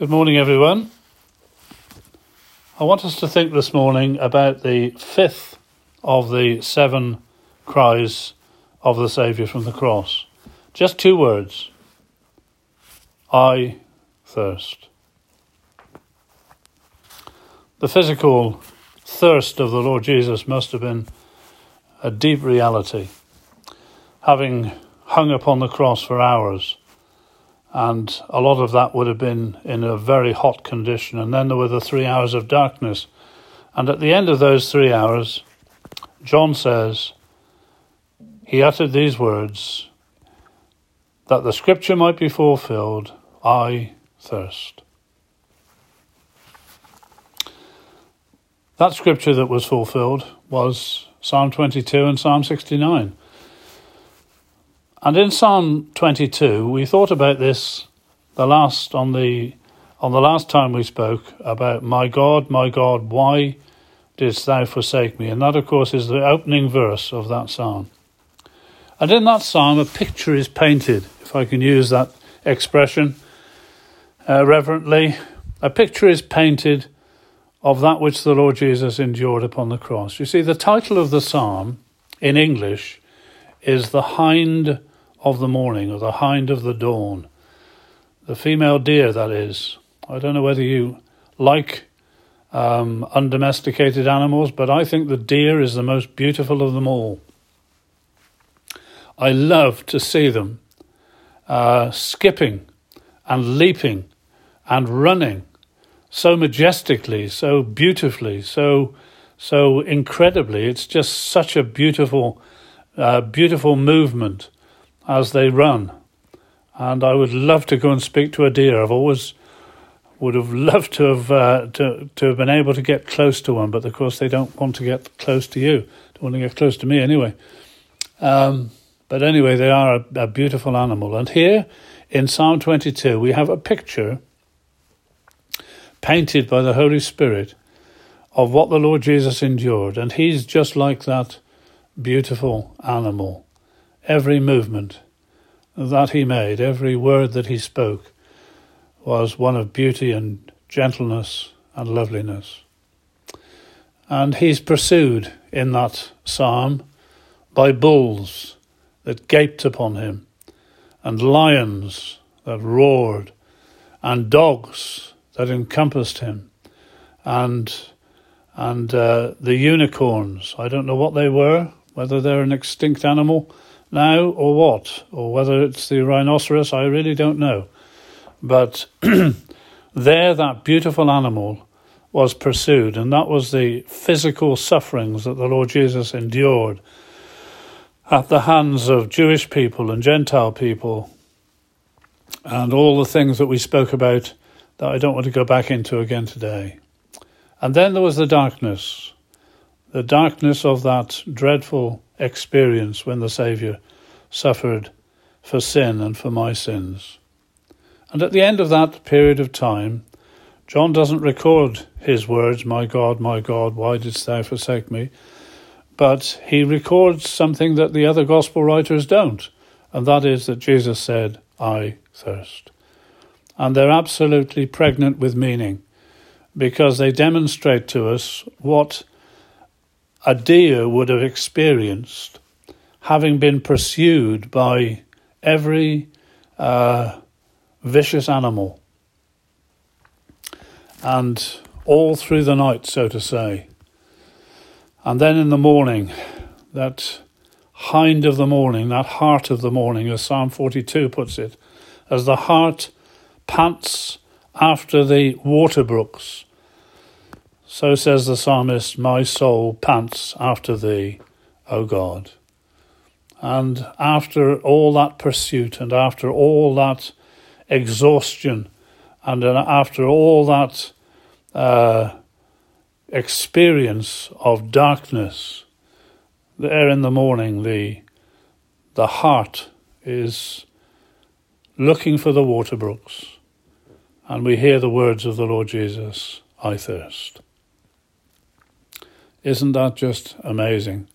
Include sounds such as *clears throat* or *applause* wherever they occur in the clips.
Good morning, everyone. I want us to think this morning about the fifth of the seven cries of the Saviour from the cross. Just two words I thirst. The physical thirst of the Lord Jesus must have been a deep reality. Having hung upon the cross for hours, and a lot of that would have been in a very hot condition. And then there were the three hours of darkness. And at the end of those three hours, John says, he uttered these words that the scripture might be fulfilled I thirst. That scripture that was fulfilled was Psalm 22 and Psalm 69. And in Psalm 22, we thought about this the last on the on the last time we spoke about my God, my God, why didst thou forsake me? And that, of course, is the opening verse of that psalm. And in that psalm, a picture is painted, if I can use that expression uh, reverently. A picture is painted of that which the Lord Jesus endured upon the cross. You see, the title of the psalm in English is The Hind of the morning or the hind of the dawn. The female deer, that is. I don't know whether you like um, undomesticated animals, but I think the deer is the most beautiful of them all. I love to see them uh, skipping and leaping and running so majestically, so beautifully, so so incredibly. It's just such a beautiful, uh, beautiful movement as they run. And I would love to go and speak to a deer. I've always would have loved to have uh, to to have been able to get close to one, but of course they don't want to get close to you. Don't want to get close to me anyway. Um, but anyway, they are a, a beautiful animal. And here in Psalm 22, we have a picture painted by the Holy Spirit of what the Lord Jesus endured, and he's just like that beautiful animal every movement that he made, every word that he spoke, was one of beauty and gentleness and loveliness. And he's pursued in that psalm by bulls that gaped upon him, and lions that roared, and dogs that encompassed him, and and uh, the unicorns. I don't know what they were, whether they're an extinct animal now or what, or whether it's the rhinoceros, I really don't know. But *clears throat* there, that beautiful animal was pursued, and that was the physical sufferings that the Lord Jesus endured at the hands of Jewish people and Gentile people, and all the things that we spoke about that I don't want to go back into again today. And then there was the darkness, the darkness of that dreadful experience when the Saviour suffered for sin and for my sins. And at the end of that period of time, John doesn't record his words, My God, my God, why didst thou forsake me? But he records something that the other gospel writers don't, and that is that Jesus said, I thirst. And they're absolutely pregnant with meaning because they demonstrate to us what a deer would have experienced having been pursued by every uh, vicious animal. And all through the night, so to say. And then in the morning, that hind of the morning, that hart of the morning, as Psalm 42 puts it, as the hart pants after the water brooks, so says the psalmist, My soul pants after thee, O God. And after all that pursuit and after all that exhaustion and after all that uh, experience of darkness, there in the morning, the, the hart is looking for the water brooks. And we hear the words of the Lord Jesus I thirst. Isn't that just amazing?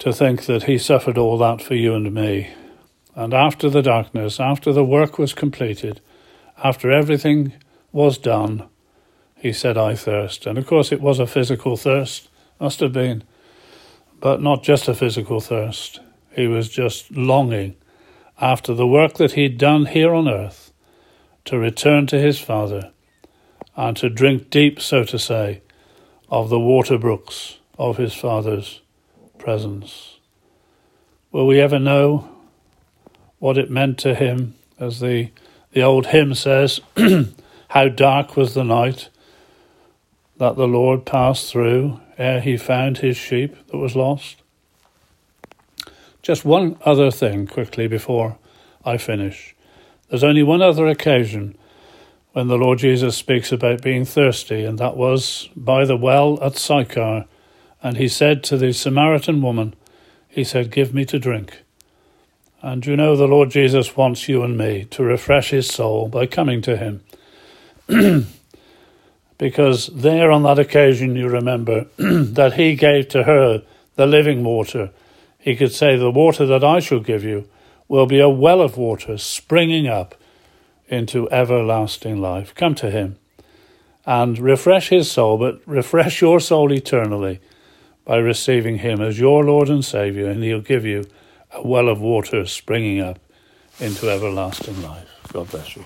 To think that He suffered all that for you and me. And after the darkness, after the work was completed, after everything was done, he said, I thirst. And of course, it was a physical thirst, must have been, but not just a physical thirst. He was just longing after the work that he'd done here on earth to return to his Father and to drink deep, so to say, of the water brooks of his Father's presence. Will we ever know what it meant to him, as the, the old hymn says, *clears throat* how dark was the night that the Lord passed through ere he found his sheep that was lost? Just one other thing quickly before I finish. There's only one other occasion when the Lord Jesus speaks about being thirsty, and that was by the well at Sychar. And he said to the Samaritan woman, He said, Give me to drink. And you know, the Lord Jesus wants you and me to refresh his soul by coming to him. *clears throat* because there on that occasion, you remember *clears throat* that he gave to her the living water. He could say, The water that I shall give you will be a well of water springing up into everlasting life. Come to him and refresh his soul, but refresh your soul eternally by receiving him as your Lord and Saviour, and he'll give you a well of water springing up into everlasting life. God bless you.